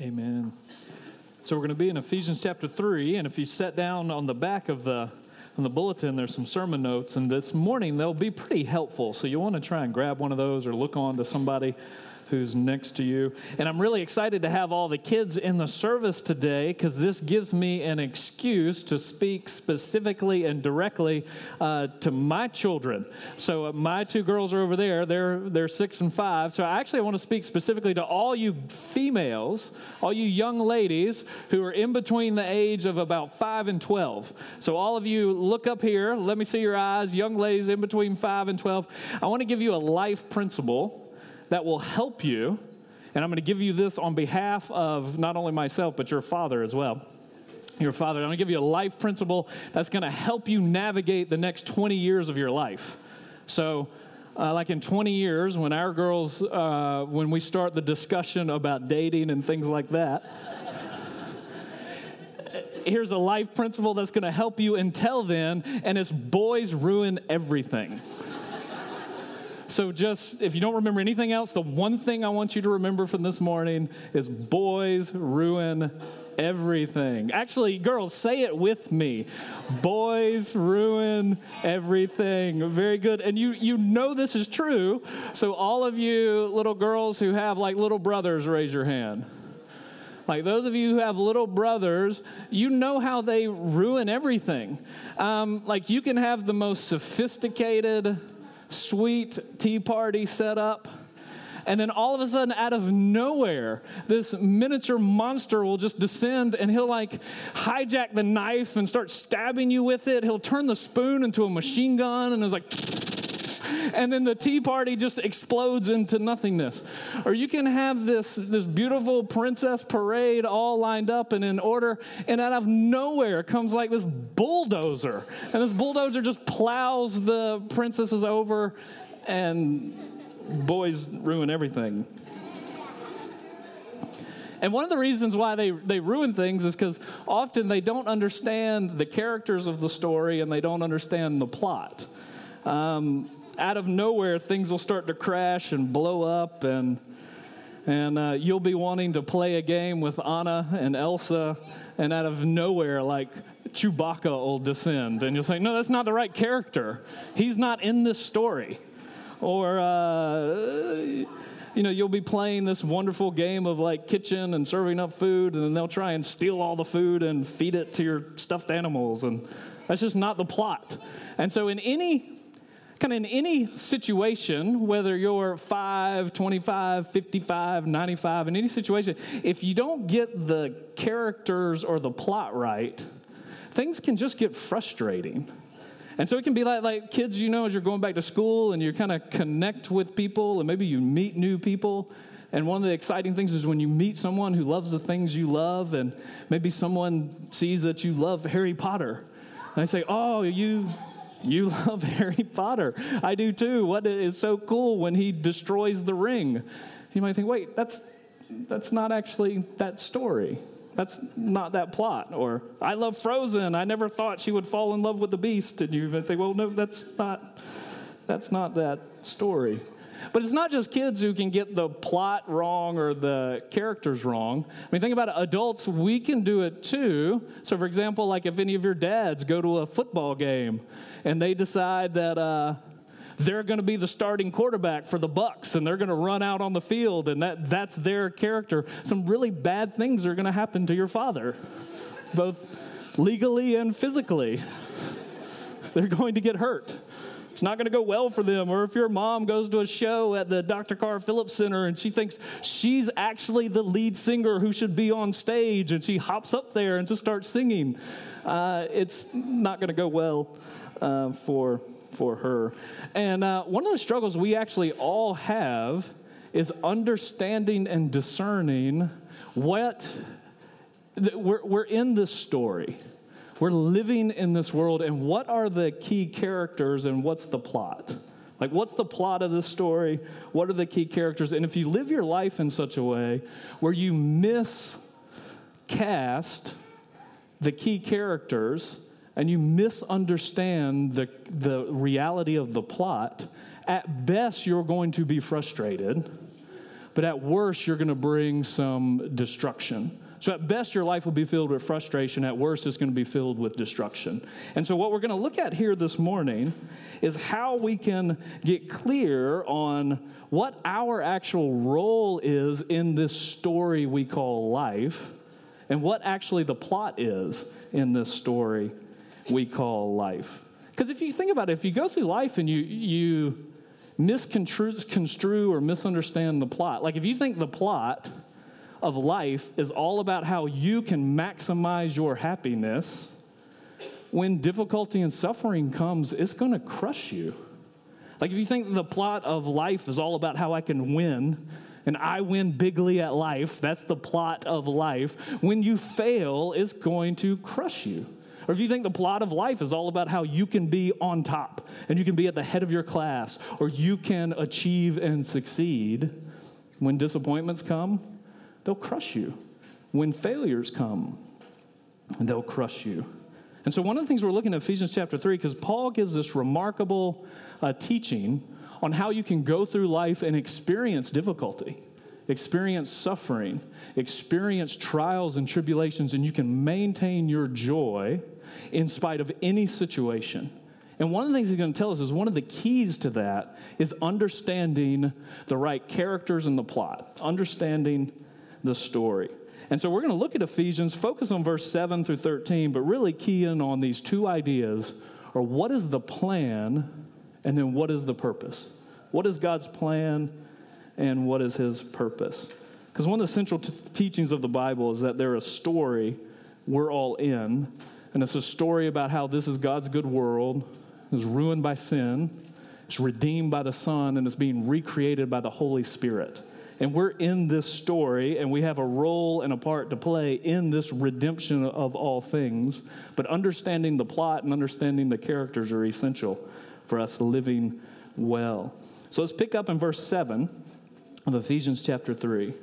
Amen. So we're going to be in Ephesians chapter 3, and if you sat down on the back of the on the bulletin, there's some sermon notes, and this morning they'll be pretty helpful. So you want to try and grab one of those or look on to somebody who's next to you. And I'm really excited to have all the kids in the service today because this gives me an excuse to speak specifically and directly uh, to my children. So uh, my two girls are over there. They're they're six and five. So I actually want to speak specifically to all you females, all you young ladies who are in between the age of about five and twelve. So all of you, look up here. Let me see your eyes, young ladies in between five and twelve. I want to give you a life principle that will help you. And I'm going to give you this on behalf of not only myself, but your father as well. Your father. I'm going to give you a life principle that's going to help you navigate the next 20 years of your life. So, uh, like in 20 years, when our girls, uh, when we start the discussion about dating and things like that, here's a life principle that's going to help you until then, and it's boys ruin everything. So, just if you don't remember anything else, the one thing I want you to remember from this morning is boys ruin everything. Actually, girls, say it with me. Boys ruin everything. Very good. And you you know this is true. So all of you little girls who have like little brothers, raise your hand. Like those of you who have little brothers, you know how they ruin everything. Um, like you can have the most sophisticated sweet tea party set up. And then all of a sudden, out of nowhere, this miniature monster will just descend and he'll like hijack the knife and start stabbing you with it. He'll turn the spoon into a machine gun and it's like, and then the tea party just explodes into nothingness. Or you can have this, this beautiful princess parade all lined up and in order, and out of nowhere comes like this bulldozer. And this bulldozer just plows the princesses over, and boys ruin everything. And one of the reasons why they, they ruin things is because often they don't understand the characters of the story and they don't understand the plot. Um, out of nowhere, things will start to crash and blow up, and and uh, you'll be wanting to play a game with Anna and Elsa, and out of nowhere, like Chewbacca will descend, and you'll say, "No, that's not the right character. He's not in this story." Or uh, you know, you'll be playing this wonderful game of like kitchen and serving up food, and then they'll try and steal all the food and feed it to your stuffed animals, and that's just not the plot. And so, in any kind of in any situation, whether you're 5, 25, 55, 95, in any situation, if you don't get the characters or the plot right, things can just get frustrating. And so it can be like, like kids, you know, as you're going back to school and you kind of connect with people and maybe you meet new people. And one of the exciting things is when you meet someone who loves the things you love, and maybe someone sees that you love Harry Potter. And they say, Oh, you, you love Harry Potter. I do too. What is so cool when he destroys the ring? You might think, wait, that's that's not actually that story. That's not that plot. Or I love Frozen. I never thought she would fall in love with the beast. And you think, well, no, that's not that's not that story. But it's not just kids who can get the plot wrong or the characters wrong. I mean, think about it. Adults, we can do it too. So, for example, like if any of your dads go to a football game and they decide that uh, they're going to be the starting quarterback for the Bucs and they're going to run out on the field and that, that's their character, some really bad things are going to happen to your father, both legally and physically. They're going to get hurt it's not going to go well for them. Or if your mom goes to a show at the Dr. Carr Phillips Center and she thinks she's actually the lead singer who should be on stage and she hops up there and just starts singing, uh, it's not going to go well uh, for, for her. And uh, one of the struggles we actually all have is understanding and discerning what we're, we're in this story. We're living in this world, and what are the key characters and what's the plot? Like, what's the plot of the story? What are the key characters? And if you live your life in such a way where you miscast the key characters and you misunderstand the, the reality of the plot, at best you're going to be frustrated. but at worst, you're going to bring some destruction. So, at best, your life will be filled with frustration. At worst, it's going to be filled with destruction. And so, what we're going to look at here this morning is how we can get clear on what our actual role is in this story we call life and what actually the plot is in this story we call life. Because if you think about it, if you go through life and you, you misconstrue or misunderstand the plot, like if you think the plot of life is all about how you can maximize your happiness, when difficulty and suffering comes, it's going to crush you. Like if you think the plot of life is all about how I can win, and I win bigly at life, that's the plot of life. When you fail, it's going to crush you. Or if you think the plot of life is all about how you can be on top and you can be at the head of your class or you can achieve and succeed, when disappointments come, they'll crush you. When failures come, they'll crush you. And so, one of the things we're looking at Ephesians chapter 3, because Paul gives this remarkable uh, teaching on how you can go through life and experience difficulty, experience suffering, experience trials and tribulations, and you can maintain your joy in spite of any situation. And one of the things he's going to tell us is one of the keys to that is understanding the right characters in the plot, understanding the story. And so we're going to look at Ephesians, focus on verse 7 through 13, but really key in on these two ideas or what is the plan and then what is the purpose? What is God's plan and what is his purpose? Because one of the central t- teachings of the Bible is that they're a story we're all in, and it's a story about how this is God's good world, is ruined by sin, it's redeemed by the Son, and it's being recreated by the Holy Spirit. And we're in this story, and we have a role and a part to play in this redemption of all things. But understanding the plot and understanding the characters are essential for us living well. So let's pick up in verse 7 of Ephesians chapter 3. It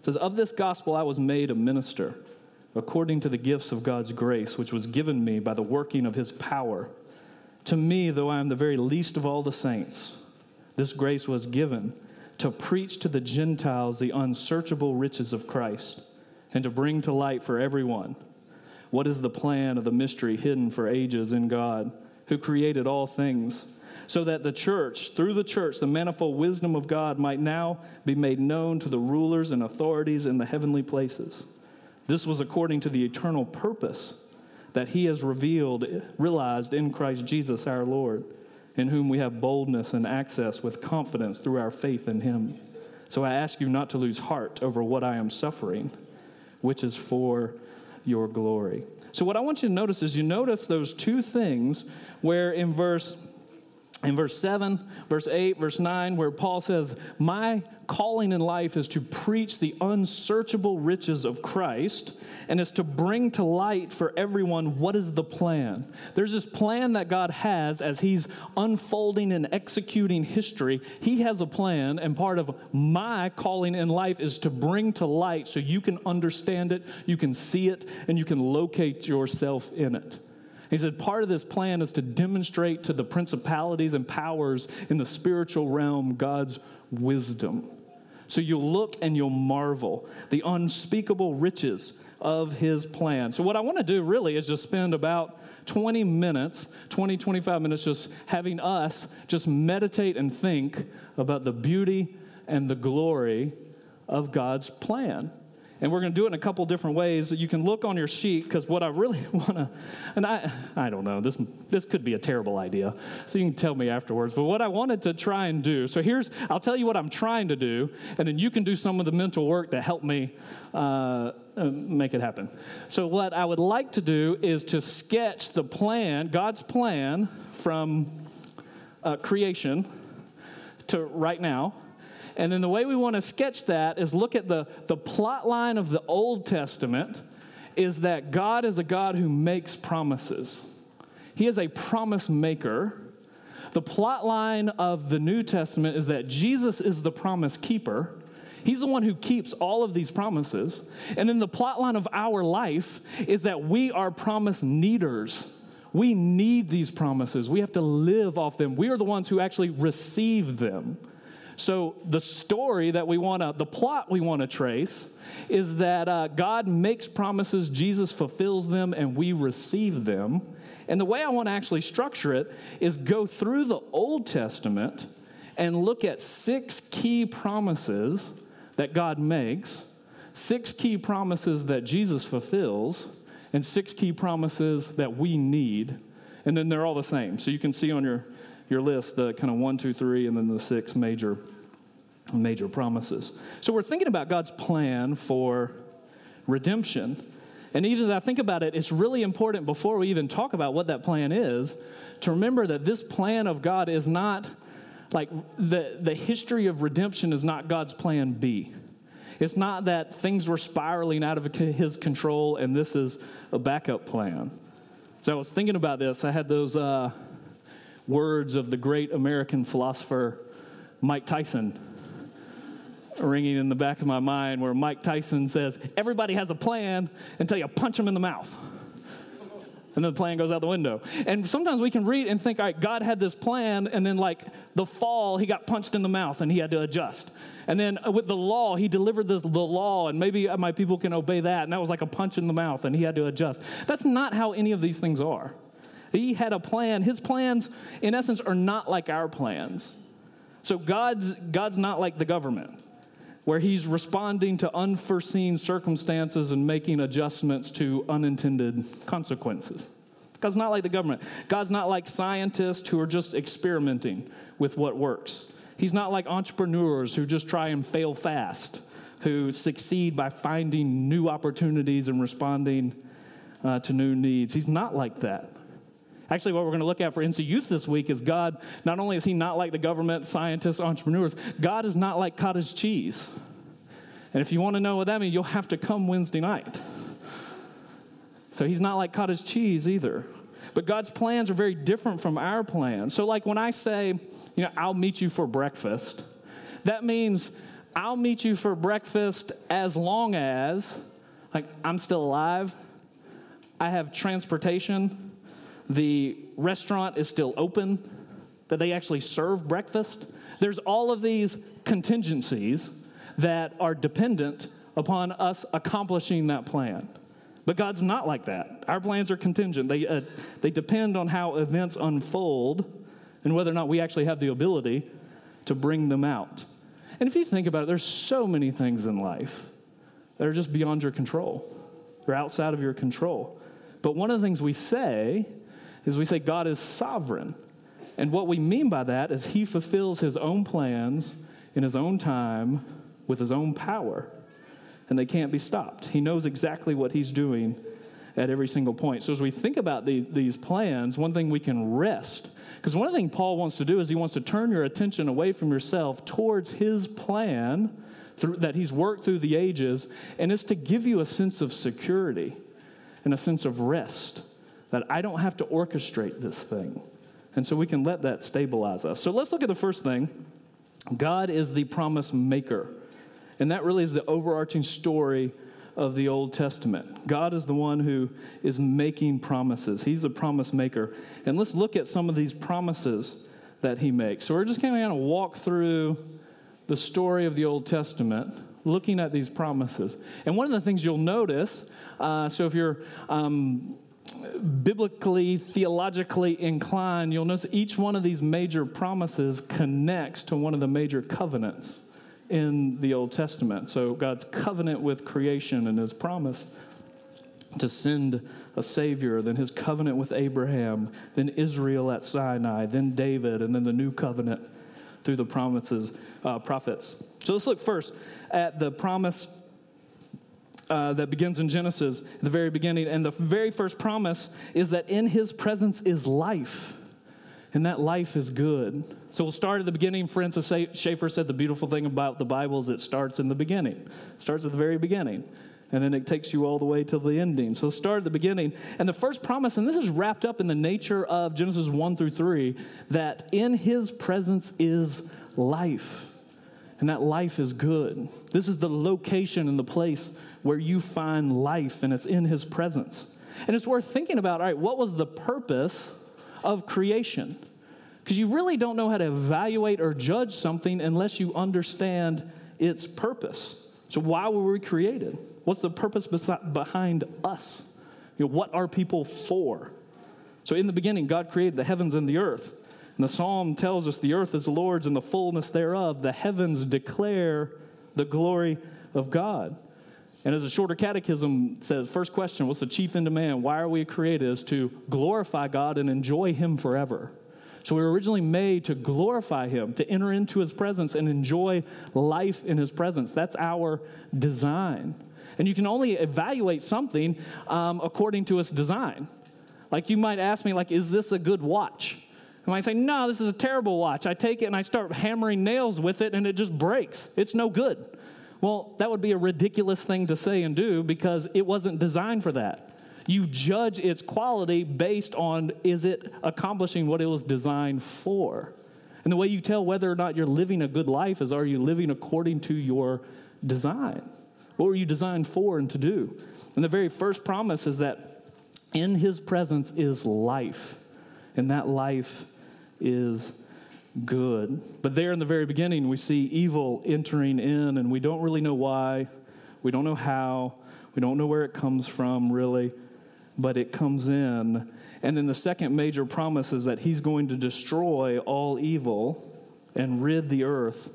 says, Of this gospel I was made a minister according to the gifts of God's grace, which was given me by the working of his power. To me, though I am the very least of all the saints, this grace was given to preach to the Gentiles the unsearchable riches of Christ and to bring to light for everyone what is the plan of the mystery hidden for ages in God, who created all things, so that the church, through the church, the manifold wisdom of God might now be made known to the rulers and authorities in the heavenly places. This was according to the eternal purpose that he has revealed, realized in Christ Jesus our Lord in whom we have boldness and access with confidence through our faith in him. So I ask you not to lose heart over what I am suffering, which is for your glory. So, what I want you to notice is you notice those two things where in verse in verse 7, verse 8, verse 9, where Paul says, My calling in life is to preach the unsearchable riches of Christ and is to bring to light for everyone what is the plan. There's this plan that God has as He's unfolding and executing history. He has a plan, and part of my calling in life is to bring to light so you can understand it, you can see it, and you can locate yourself in it. He said, part of this plan is to demonstrate to the principalities and powers in the spiritual realm God's wisdom. So you'll look and you'll marvel the unspeakable riches of his plan. So, what I want to do really is just spend about 20 minutes, 20, 25 minutes, just having us just meditate and think about the beauty and the glory of God's plan. And we're going to do it in a couple different ways. You can look on your sheet because what I really want to, and I, I don't know, this, this could be a terrible idea. So you can tell me afterwards. But what I wanted to try and do, so here's, I'll tell you what I'm trying to do, and then you can do some of the mental work to help me uh, uh make it happen. So what I would like to do is to sketch the plan, God's plan from uh, creation to right now and then the way we want to sketch that is look at the, the plot line of the Old Testament is that God is a God who makes promises. He is a promise maker. The plot line of the New Testament is that Jesus is the promise keeper. He's the one who keeps all of these promises. And then the plot line of our life is that we are promise needers. We need these promises. We have to live off them. We are the ones who actually receive them. So, the story that we want to, the plot we want to trace is that uh, God makes promises, Jesus fulfills them, and we receive them. And the way I want to actually structure it is go through the Old Testament and look at six key promises that God makes, six key promises that Jesus fulfills, and six key promises that we need. And then they're all the same. So you can see on your, your list the kind of one, two, three, and then the six major, major promises. So we're thinking about God's plan for redemption. And even as I think about it, it's really important before we even talk about what that plan is to remember that this plan of God is not like the, the history of redemption is not God's plan B. It's not that things were spiraling out of his control and this is a backup plan. So I was thinking about this. I had those uh, words of the great American philosopher Mike Tyson ringing in the back of my mind where Mike Tyson says, Everybody has a plan until you punch them in the mouth. And then the plan goes out the window. And sometimes we can read and think, all right, God had this plan, and then like the fall, he got punched in the mouth and he had to adjust. And then uh, with the law, he delivered the law, and maybe my people can obey that. And that was like a punch in the mouth, and he had to adjust. That's not how any of these things are. He had a plan. His plans, in essence, are not like our plans. So God's, God's not like the government where he's responding to unforeseen circumstances and making adjustments to unintended consequences. God's not like the government. God's not like scientists who are just experimenting with what works. He's not like entrepreneurs who just try and fail fast, who succeed by finding new opportunities and responding uh, to new needs. He's not like that. Actually, what we're going to look at for NC Youth this week is God, not only is He not like the government, scientists, entrepreneurs, God is not like cottage cheese. And if you want to know what that means, you'll have to come Wednesday night. So He's not like cottage cheese either. But God's plans are very different from our plans. So, like when I say, you know, I'll meet you for breakfast, that means I'll meet you for breakfast as long as, like, I'm still alive, I have transportation, the restaurant is still open, that they actually serve breakfast. There's all of these contingencies that are dependent upon us accomplishing that plan. But God's not like that. Our plans are contingent, they, uh, they depend on how events unfold and whether or not we actually have the ability to bring them out. And if you think about it, there's so many things in life that are just beyond your control, they're outside of your control. But one of the things we say is we say God is sovereign. And what we mean by that is he fulfills his own plans in his own time with his own power. And they can't be stopped. He knows exactly what he's doing at every single point. So as we think about these, these plans, one thing we can rest. Because one thing Paul wants to do is he wants to turn your attention away from yourself towards his plan through, that he's worked through the ages, and it's to give you a sense of security and a sense of rest that I don't have to orchestrate this thing. And so we can let that stabilize us. So let's look at the first thing God is the promise maker. And that really is the overarching story of the Old Testament. God is the one who is making promises, He's a promise maker. And let's look at some of these promises that He makes. So we're just going to kind of walk through the story of the Old Testament looking at these promises. And one of the things you'll notice, uh, so if you're um, biblically, theologically inclined, you'll notice each one of these major promises connects to one of the major covenants in the Old Testament. So, God's covenant with creation and his promise to send a Savior, then his covenant with Abraham, then Israel at Sinai, then David, and then the new covenant through the promises, uh, prophets. So, let's look first at the promise uh, that begins in Genesis, the very beginning. And the very first promise is that in his presence is life, and that life is good. So we'll start at the beginning. Francis Schaeffer said the beautiful thing about the Bible is it starts in the beginning, it starts at the very beginning. And then it takes you all the way to the ending. So start at the beginning. And the first promise, and this is wrapped up in the nature of Genesis 1 through 3, that in his presence is life. And that life is good. This is the location and the place where you find life, and it's in His presence. And it's worth thinking about all right, what was the purpose of creation? Because you really don't know how to evaluate or judge something unless you understand its purpose. So, why were we created? What's the purpose behind us? You know, what are people for? So, in the beginning, God created the heavens and the earth. And the psalm tells us the earth is the Lord's and the fullness thereof. The heavens declare the glory of God. And as a shorter catechism says, first question, what's the chief end of man? Why are we created? Is to glorify God and enjoy Him forever. So we were originally made to glorify Him, to enter into His presence and enjoy life in His presence. That's our design. And you can only evaluate something um, according to its design. Like you might ask me, like, is this a good watch? I might say, no, this is a terrible watch. I take it and I start hammering nails with it and it just breaks. It's no good. Well, that would be a ridiculous thing to say and do because it wasn't designed for that. You judge its quality based on is it accomplishing what it was designed for? And the way you tell whether or not you're living a good life is are you living according to your design? What were you designed for and to do? And the very first promise is that in his presence is life, and that life is good. But there in the very beginning, we see evil entering in, and we don't really know why. We don't know how. We don't know where it comes from, really. But it comes in. And then the second major promise is that he's going to destroy all evil and rid the earth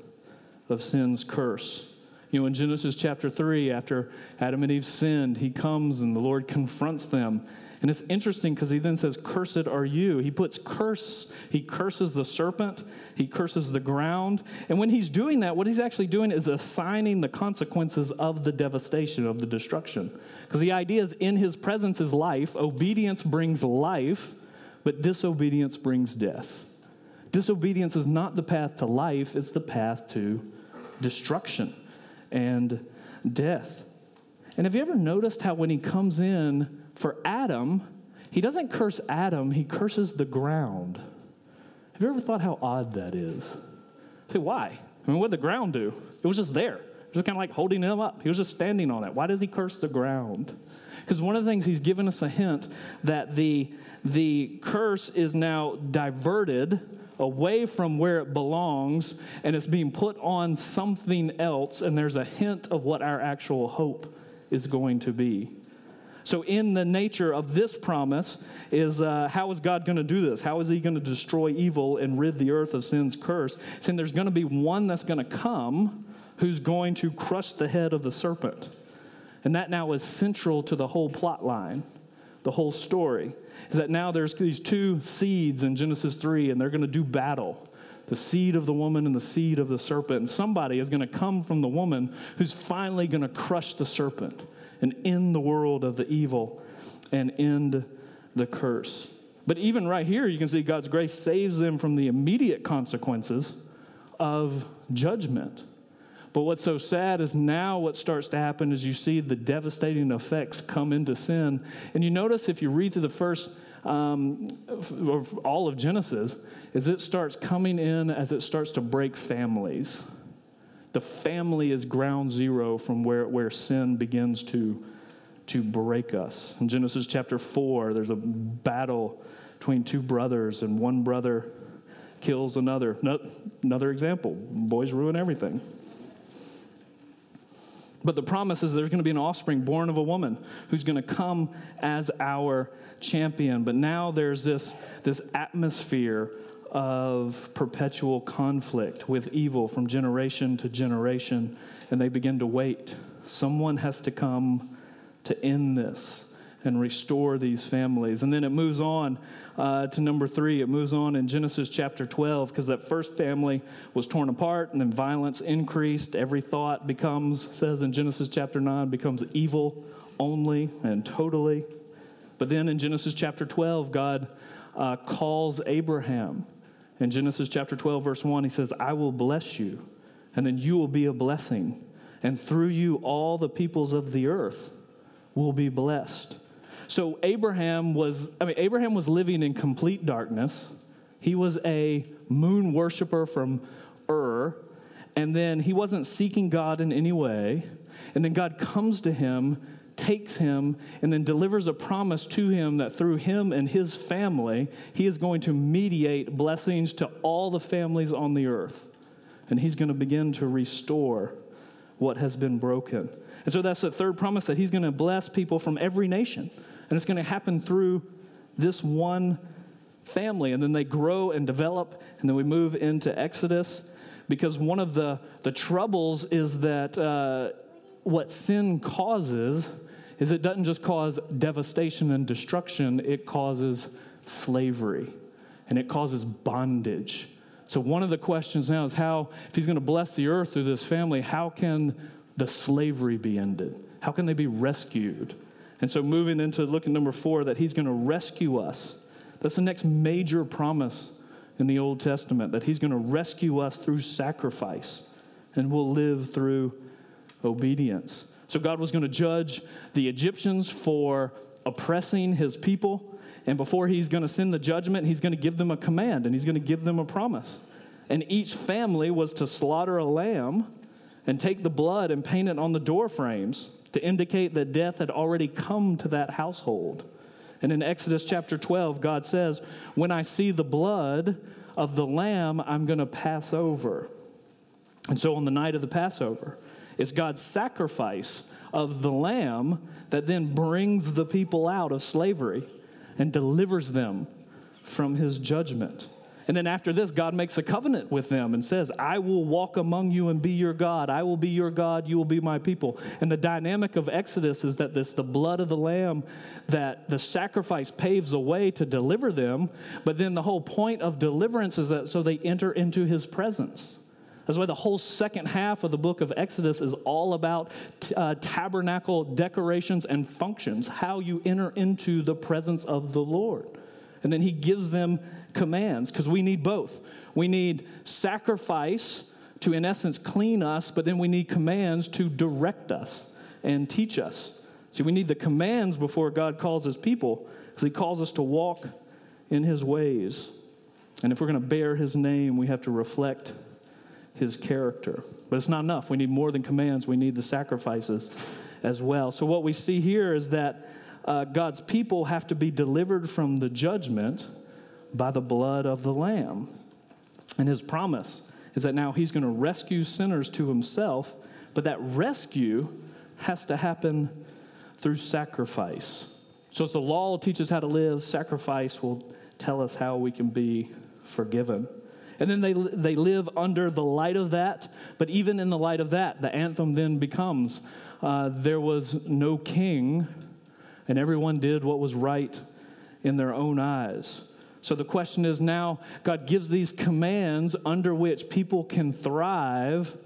of sin's curse. You know, in Genesis chapter 3, after Adam and Eve sinned, he comes and the Lord confronts them and it's interesting because he then says, Cursed are you. He puts curse, he curses the serpent, he curses the ground. And when he's doing that, what he's actually doing is assigning the consequences of the devastation, of the destruction. Because the idea is in his presence is life, obedience brings life, but disobedience brings death. Disobedience is not the path to life, it's the path to destruction and death. And have you ever noticed how when he comes in, for Adam, he doesn't curse Adam, he curses the ground. Have you ever thought how odd that is? Say, why? I mean, what did the ground do? It was just there. It was just kind of like holding him up. He was just standing on it. Why does he curse the ground? Because one of the things he's given us a hint that the, the curse is now diverted away from where it belongs and it's being put on something else, and there's a hint of what our actual hope is going to be. So, in the nature of this promise, is uh, how is God going to do this? How is He going to destroy evil and rid the earth of sin's curse? Saying there's going to be one that's going to come who's going to crush the head of the serpent. And that now is central to the whole plot line, the whole story. Is that now there's these two seeds in Genesis 3, and they're going to do battle the seed of the woman and the seed of the serpent. And somebody is going to come from the woman who's finally going to crush the serpent and end the world of the evil and end the curse. But even right here, you can see God's grace saves them from the immediate consequences of judgment. But what's so sad is now what starts to happen is you see the devastating effects come into sin. And you notice if you read through the first, um, all of Genesis, is it starts coming in as it starts to break families the family is ground zero from where, where sin begins to, to break us. In Genesis chapter 4, there's a battle between two brothers, and one brother kills another. No, another example boys ruin everything. But the promise is there's going to be an offspring born of a woman who's going to come as our champion. But now there's this, this atmosphere of perpetual conflict with evil from generation to generation, and they begin to wait. Someone has to come to end this and restore these families. And then it moves on uh, to number three. It moves on in Genesis chapter 12 because that first family was torn apart and then violence increased. Every thought becomes, says in Genesis chapter 9, becomes evil only and totally. But then in Genesis chapter 12, God uh, calls Abraham in Genesis chapter 12, verse 1, he says, I will bless you, and then you will be a blessing. And through you, all the peoples of the earth will be blessed. So Abraham was, I mean, Abraham was living in complete darkness. He was a moon worshiper from Ur, and then he wasn't seeking God in any way. And then God comes to him takes him and then delivers a promise to him that through him and his family, he is going to mediate blessings to all the families on the earth. And he's going to begin to restore what has been broken. And so that's the third promise that he's going to bless people from every nation. And it's going to happen through this one family. And then they grow and develop. And then we move into Exodus because one of the, the troubles is that uh, what sin causes is it doesn't just cause devastation and destruction, it causes slavery and it causes bondage. So, one of the questions now is how, if he's going to bless the earth through this family, how can the slavery be ended? How can they be rescued? And so, moving into look at number four, that he's going to rescue us. That's the next major promise in the Old Testament, that he's going to rescue us through sacrifice and we'll live through obedience. So, God was going to judge the Egyptians for oppressing his people. And before he's going to send the judgment, he's going to give them a command and he's going to give them a promise. And each family was to slaughter a lamb and take the blood and paint it on the door frames to indicate that death had already come to that household. And in Exodus chapter 12, God says, When I see the blood of the lamb, I'm going to pass over. And so on the night of the Passover, it's God's sacrifice of the lamb that then brings the people out of slavery and delivers them from his judgment. And then after this, God makes a covenant with them and says, I will walk among you and be your God. I will be your God. You will be my people. And the dynamic of Exodus is that this, the blood of the Lamb, that the sacrifice paves a way to deliver them. But then the whole point of deliverance is that so they enter into his presence. That's why the whole second half of the book of Exodus is all about t- uh, tabernacle decorations and functions, how you enter into the presence of the Lord. And then he gives them commands because we need both. We need sacrifice to, in essence, clean us, but then we need commands to direct us and teach us. See, we need the commands before God calls his people because he calls us to walk in his ways. And if we're going to bear his name, we have to reflect his character. But it's not enough. We need more than commands, we need the sacrifices as well. So, what we see here is that uh, God's people have to be delivered from the judgment by the blood of the Lamb. And his promise is that now he's going to rescue sinners to himself, but that rescue has to happen through sacrifice. So, as the law teaches how to live, sacrifice will tell us how we can be forgiven. And then they, they live under the light of that, but even in the light of that, the anthem then becomes uh, there was no king and everyone did what was right in their own eyes. So the question is now God gives these commands under which people can thrive,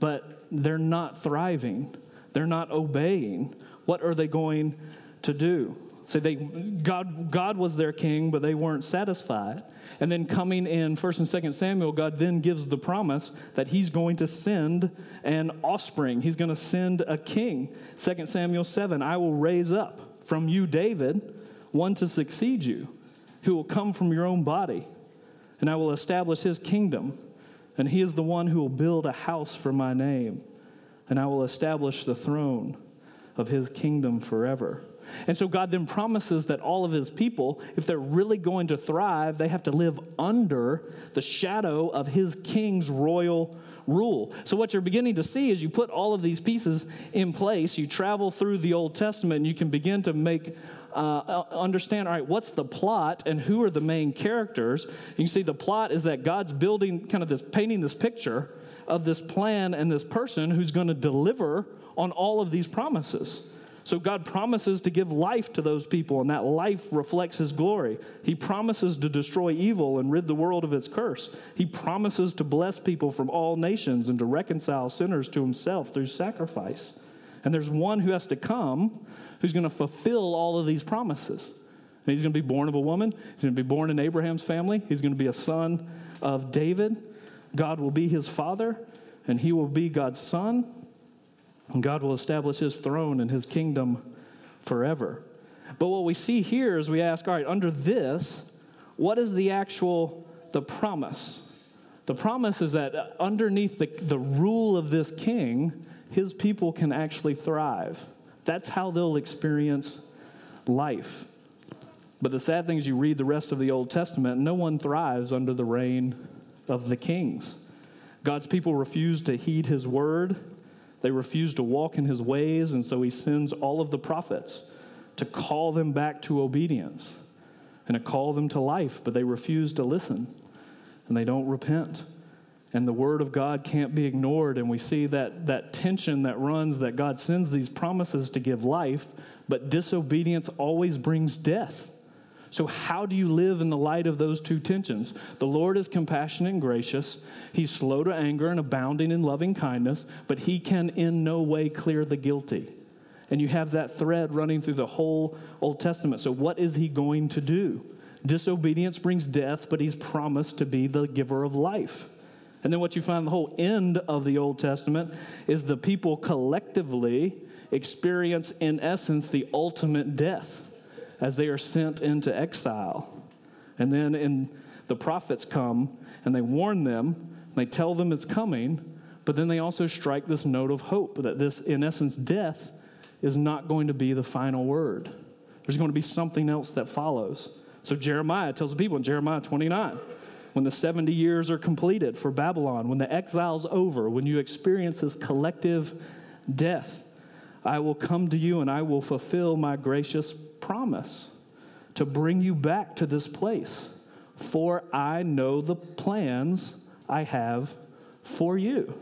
but they're not thriving. They're not obeying. What are they going to do? So they God God was their king, but they weren't satisfied. And then coming in 1st and 2nd Samuel, God then gives the promise that he's going to send an offspring. He's going to send a king. 2 Samuel 7, I will raise up from you, David, one to succeed you, who will come from your own body, and I will establish his kingdom. And he is the one who will build a house for my name, and I will establish the throne of his kingdom forever. And so God then promises that all of his people, if they're really going to thrive, they have to live under the shadow of his king's royal rule. So, what you're beginning to see is you put all of these pieces in place, you travel through the Old Testament, and you can begin to make uh, understand all right, what's the plot and who are the main characters. You can see the plot is that God's building kind of this, painting this picture of this plan and this person who's going to deliver on all of these promises. So God promises to give life to those people, and that life reflects His glory. He promises to destroy evil and rid the world of its curse. He promises to bless people from all nations and to reconcile sinners to Himself through sacrifice. And there's one who has to come who's going to fulfill all of these promises. And he's going to be born of a woman, he's going to be born in Abraham's family, he's going to be a son of David. God will be his father, and he will be God's son. And God will establish his throne and his kingdom forever. But what we see here is we ask, all right, under this, what is the actual the promise? The promise is that underneath the, the rule of this king, his people can actually thrive. That's how they'll experience life. But the sad thing is, you read the rest of the Old Testament, no one thrives under the reign of the kings. God's people refuse to heed his word, they refuse to walk in his ways, and so he sends all of the prophets to call them back to obedience and to call them to life, but they refuse to listen and they don't repent. And the word of God can't be ignored, and we see that, that tension that runs that God sends these promises to give life, but disobedience always brings death. So, how do you live in the light of those two tensions? The Lord is compassionate and gracious. He's slow to anger and abounding in loving kindness, but he can in no way clear the guilty. And you have that thread running through the whole Old Testament. So, what is he going to do? Disobedience brings death, but he's promised to be the giver of life. And then, what you find the whole end of the Old Testament is the people collectively experience, in essence, the ultimate death as they are sent into exile. And then in the prophets come and they warn them, they tell them it's coming, but then they also strike this note of hope that this, in essence, death is not going to be the final word. There's going to be something else that follows. So Jeremiah tells the people in Jeremiah 29 when the 70 years are completed for Babylon, when the exile's over, when you experience this collective death, I will come to you and I will fulfill my gracious promise to bring you back to this place. For I know the plans I have for you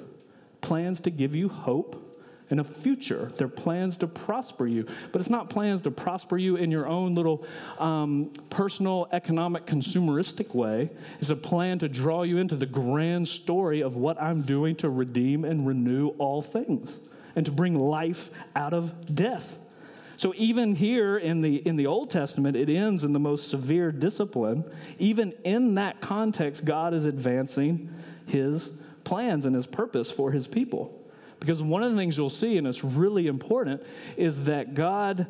plans to give you hope and a future. They're plans to prosper you. But it's not plans to prosper you in your own little um, personal, economic, consumeristic way. It's a plan to draw you into the grand story of what I'm doing to redeem and renew all things and to bring life out of death. So even here in the in the Old Testament, it ends in the most severe discipline. Even in that context, God is advancing his plans and his purpose for his people. Because one of the things you'll see, and it's really important, is that God,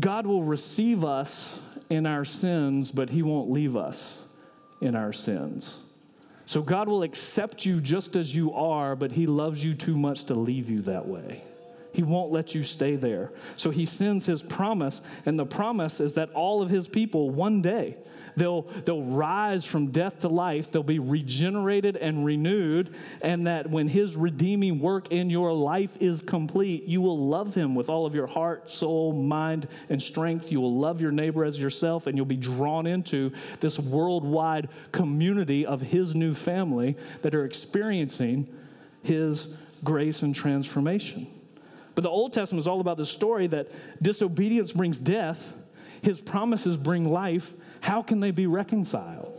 God will receive us in our sins, but he won't leave us in our sins. So God will accept you just as you are, but he loves you too much to leave you that way. He won't let you stay there. So he sends his promise, and the promise is that all of his people one day they'll, they'll rise from death to life, they'll be regenerated and renewed, and that when his redeeming work in your life is complete, you will love him with all of your heart, soul, mind, and strength. You will love your neighbor as yourself, and you'll be drawn into this worldwide community of his new family that are experiencing his grace and transformation. But the Old Testament is all about the story that disobedience brings death, his promises bring life. How can they be reconciled?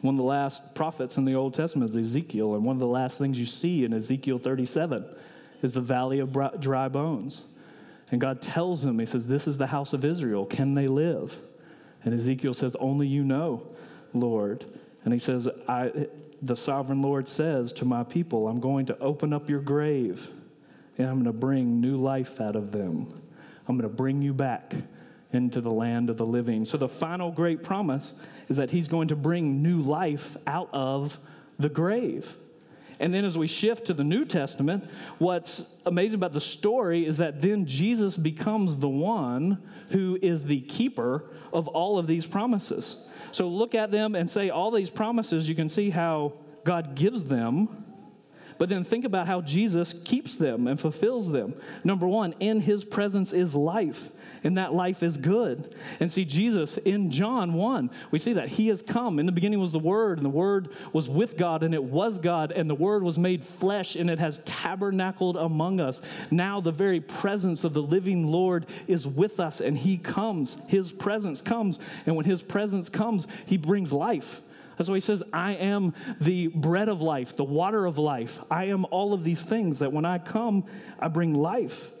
One of the last prophets in the Old Testament is Ezekiel, and one of the last things you see in Ezekiel 37 is the valley of dry bones. And God tells him, He says, This is the house of Israel. Can they live? And Ezekiel says, Only you know, Lord. And he says, I, The sovereign Lord says to my people, I'm going to open up your grave and I'm going to bring new life out of them. I'm going to bring you back into the land of the living. So, the final great promise is that He's going to bring new life out of the grave. And then, as we shift to the New Testament, what's amazing about the story is that then Jesus becomes the one who is the keeper of all of these promises. So, look at them and say, all these promises, you can see how God gives them but then think about how Jesus keeps them and fulfills them. Number one, in his presence is life, and that life is good. And see, Jesus in John 1, we see that he has come. In the beginning was the Word, and the Word was with God, and it was God, and the Word was made flesh, and it has tabernacled among us. Now the very presence of the living Lord is with us, and he comes. His presence comes, and when his presence comes, he brings life. That's why he says, I am the bread of life, the water of life. I am all of these things that when I come, I bring life.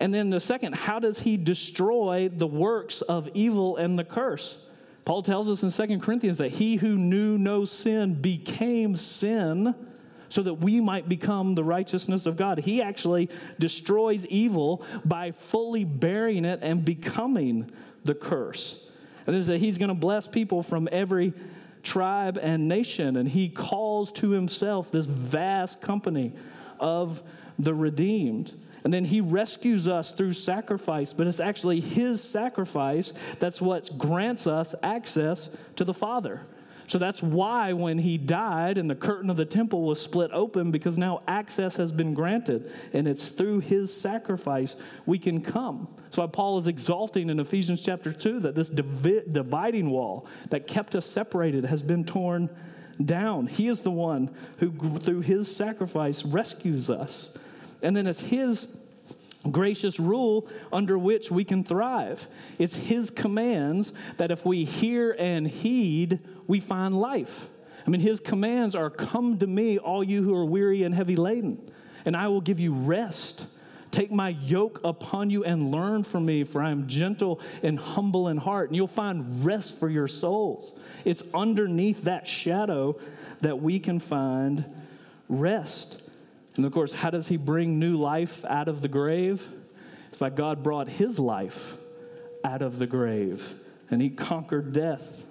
And then the second, how does he destroy the works of evil and the curse? Paul tells us in Second Corinthians that he who knew no sin became sin so that we might become the righteousness of God. He actually destroys evil by fully bearing it and becoming the curse. And this is that he's going to bless people from every tribe, and nation. And he calls to himself this vast company of the redeemed. And then he rescues us through sacrifice, but it's actually his sacrifice that's what grants us access to the Father. So that's why when he died and the curtain of the temple was split open, because now access has been granted, and it's through his sacrifice we can come. That's why Paul is exalting in Ephesians chapter 2 that this divi- dividing wall that kept us separated has been torn down. He is the one who, through his sacrifice, rescues us. And then it's His gracious rule under which we can thrive. It's His commands that if we hear and heed, we find life. I mean, His commands are Come to me, all you who are weary and heavy laden, and I will give you rest. Take my yoke upon you and learn from me, for I am gentle and humble in heart, and you'll find rest for your souls. It's underneath that shadow that we can find rest. And of course, how does he bring new life out of the grave? It's by God brought his life out of the grave, and he conquered death.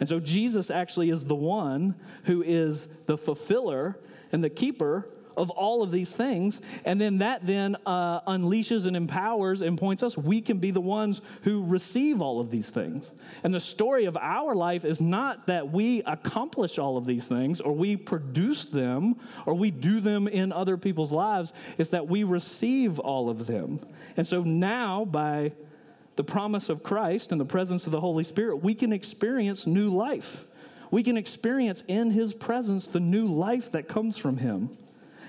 And so Jesus actually is the one who is the fulfiller and the keeper of all of these things. And then that then uh, unleashes and empowers and points us. We can be the ones who receive all of these things. And the story of our life is not that we accomplish all of these things or we produce them or we do them in other people's lives. It's that we receive all of them. And so now, by the promise of Christ and the presence of the Holy Spirit, we can experience new life. We can experience in His presence the new life that comes from Him.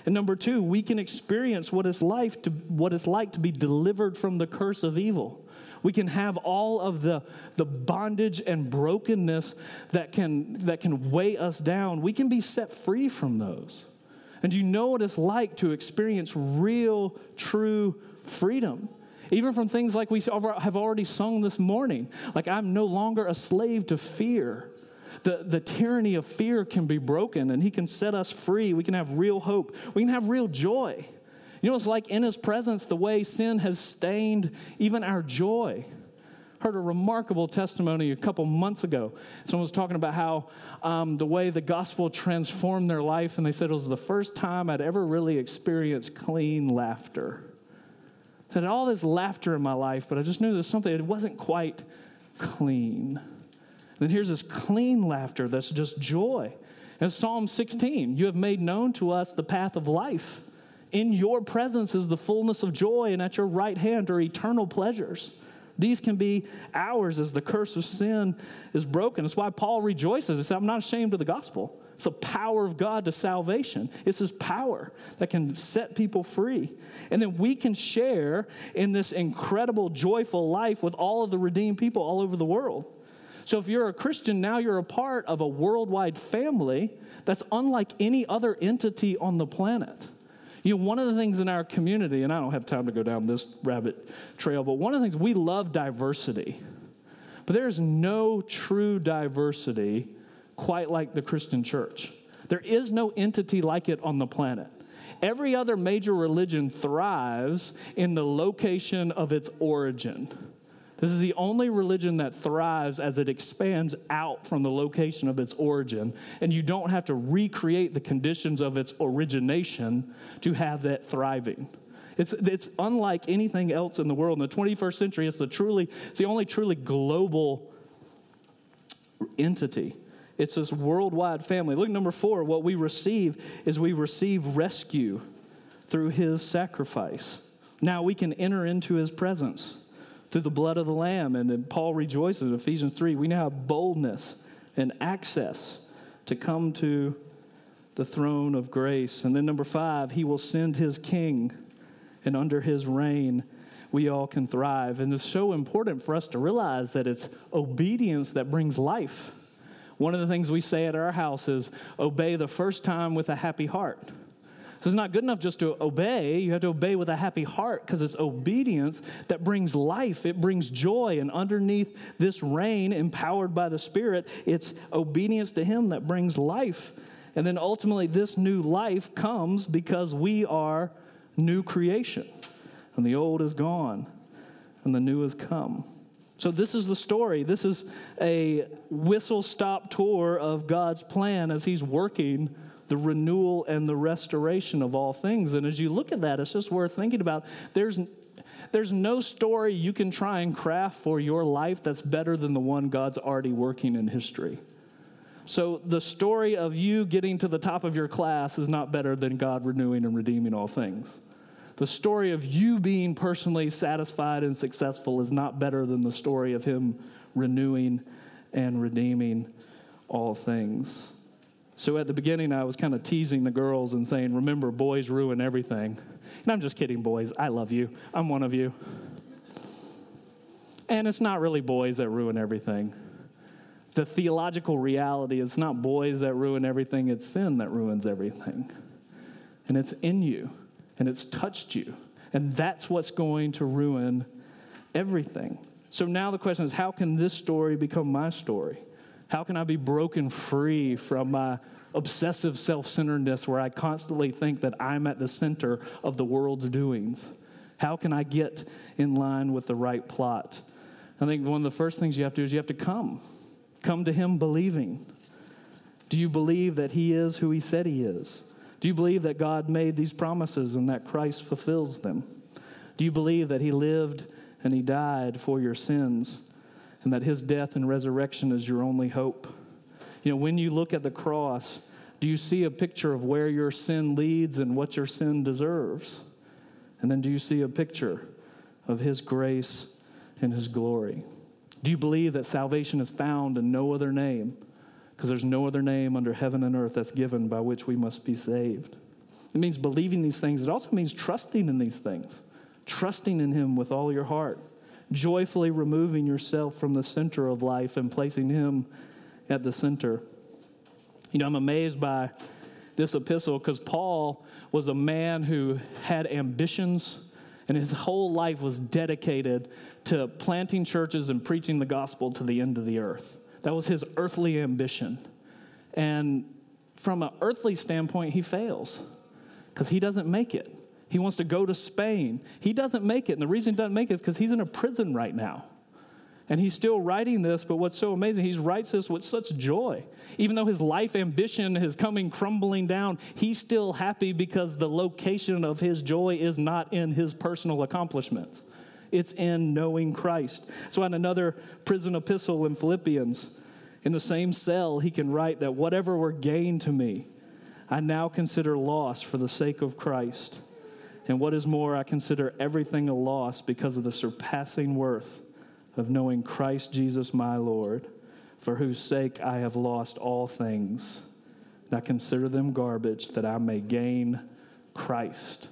And number two, we can experience what it's like to, what it's like to be delivered from the curse of evil. We can have all of the, the bondage and brokenness that can, that can weigh us down. We can be set free from those. And you know what it's like to experience real, true freedom. Even from things like we have already sung this morning. Like, I'm no longer a slave to fear the, the tyranny of fear can be broken and He can set us free. We can have real hope. We can have real joy. You know, it's like in His presence, the way sin has stained even our joy. Heard a remarkable testimony a couple months ago. Someone was talking about how um, the way the gospel transformed their life, and they said it was the first time I'd ever really experienced clean laughter. I had all this laughter in my life, but I just knew there was something, it wasn't quite clean. Then here's this clean laughter that's just joy. And Psalm 16, you have made known to us the path of life. In your presence is the fullness of joy, and at your right hand are eternal pleasures. These can be ours as the curse of sin is broken. That's why Paul rejoices. He said, I'm not ashamed of the gospel. It's the power of God to salvation. It's his power that can set people free. And then we can share in this incredible, joyful life with all of the redeemed people all over the world. So if you're a Christian, now you're a part of a worldwide family that's unlike any other entity on the planet. You know, one of the things in our community, and I don't have time to go down this rabbit trail, but one of the things we love diversity. But there's no true diversity quite like the Christian church. There is no entity like it on the planet. Every other major religion thrives in the location of its origin. This is the only religion that thrives as it expands out from the location of its origin, and you don't have to recreate the conditions of its origination to have that thriving. It's, it's unlike anything else in the world. In the 21st century, it's the truly, it's the only truly global entity. It's this worldwide family. Look, number four, what we receive is we receive rescue through his sacrifice. Now we can enter into his presence through the blood of the Lamb. And then Paul rejoices in Ephesians 3. We now have boldness and access to come to the throne of grace. And then number five, he will send his king, and under his reign, we all can thrive. And it's so important for us to realize that it's obedience that brings life. One of the things we say at our house is obey the first time with a happy heart. So it's not good enough just to obey. You have to obey with a happy heart because it's obedience that brings life. It brings joy. And underneath this reign, empowered by the Spirit, it's obedience to Him that brings life. And then ultimately, this new life comes because we are new creation. And the old is gone, and the new has come. So, this is the story. This is a whistle stop tour of God's plan as He's working the renewal and the restoration of all things. And as you look at that, it's just worth thinking about. There's there's no story you can try and craft for your life that's better than the one God's already working in history. So, the story of you getting to the top of your class is not better than God renewing and redeeming all things. The story of you being personally satisfied and successful is not better than the story of Him renewing and redeeming all things. So, at the beginning, I was kind of teasing the girls and saying, Remember, boys ruin everything. And I'm just kidding, boys. I love you. I'm one of you. And it's not really boys that ruin everything. The theological reality is not boys that ruin everything, it's sin that ruins everything. And it's in you, and it's touched you. And that's what's going to ruin everything. So now the question is how can this story become my story? How can I be broken free from my obsessive self centeredness where I constantly think that I'm at the center of the world's doings? How can I get in line with the right plot? I think one of the first things you have to do is you have to come. Come to Him believing. Do you believe that He is who He said He is? Do you believe that God made these promises and that Christ fulfills them? Do you believe that He lived and He died for your sins and that His death and resurrection is your only hope? You know, when you look at the cross, do you see a picture of where your sin leads and what your sin deserves? And then do you see a picture of His grace and His glory? Do you believe that salvation is found in no other name? Because there's no other name under heaven and earth that's given by which we must be saved. It means believing these things. It also means trusting in these things, trusting in Him with all your heart, joyfully removing yourself from the center of life and placing Him at the center. You know, I'm amazed by this epistle because Paul was a man who had ambitions and his whole life was dedicated to planting churches and preaching the gospel to the end of the earth. That was his earthly ambition. And from an earthly standpoint, he fails because he doesn't make it. He wants to go to Spain. He doesn't make it. And the reason he doesn't make it is because he's in a prison right now. And he's still writing this, but what's so amazing, he writes this with such joy. Even though his life ambition is coming crumbling down, he's still happy because the location of his joy is not in his personal accomplishments. It's in knowing Christ. So, in another prison epistle in Philippians, in the same cell, he can write that whatever were gain to me, I now consider loss for the sake of Christ. And what is more, I consider everything a loss because of the surpassing worth of knowing Christ Jesus my Lord, for whose sake I have lost all things. And I consider them garbage that I may gain Christ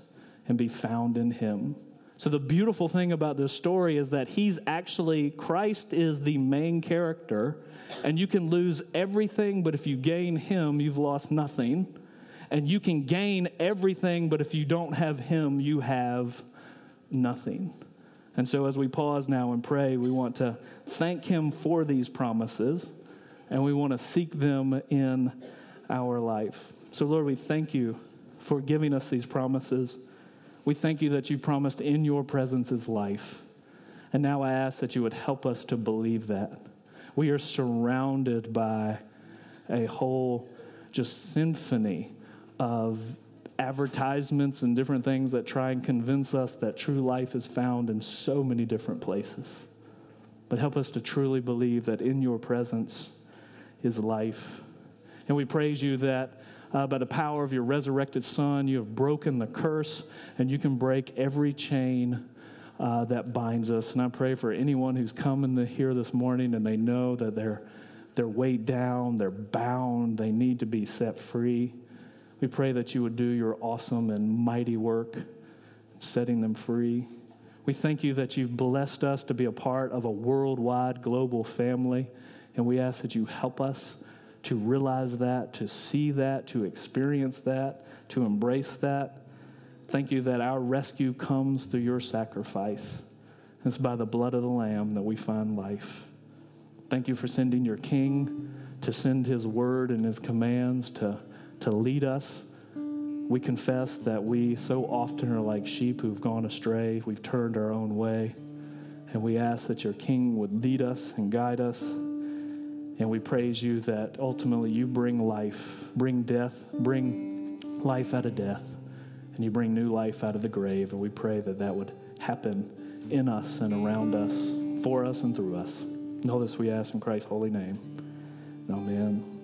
and be found in him. So, the beautiful thing about this story is that he's actually, Christ is the main character, and you can lose everything, but if you gain him, you've lost nothing. And you can gain everything, but if you don't have him, you have nothing. And so, as we pause now and pray, we want to thank Him for these promises and we want to seek them in our life. So, Lord, we thank you for giving us these promises. We thank you that you promised in your presence is life. And now I ask that you would help us to believe that. We are surrounded by a whole just symphony of advertisements and different things that try and convince us that true life is found in so many different places. But help us to truly believe that in your presence is life. And we praise you that uh, by the power of your resurrected Son, you have broken the curse and you can break every chain uh, that binds us. And I pray for anyone who's coming here this morning and they know that they're, they're weighed down, they're bound, they need to be set free. We pray that you would do your awesome and mighty work, setting them free. We thank you that you've blessed us to be a part of a worldwide global family, and we ask that you help us to realize that, to see that, to experience that, to embrace that. Thank you that our rescue comes through your sacrifice. It's by the blood of the Lamb that we find life. Thank you for sending your King to send his word and his commands to to lead us. We confess that we so often are like sheep who've gone astray. We've turned our own way. And we ask that your King would lead us and guide us And we praise you that ultimately you bring life, bring death, bring life out of death, and you bring new life out of the grave. And we pray that that would happen in us and around us, for us and through us. And all this we ask in Christ's holy name. Amen.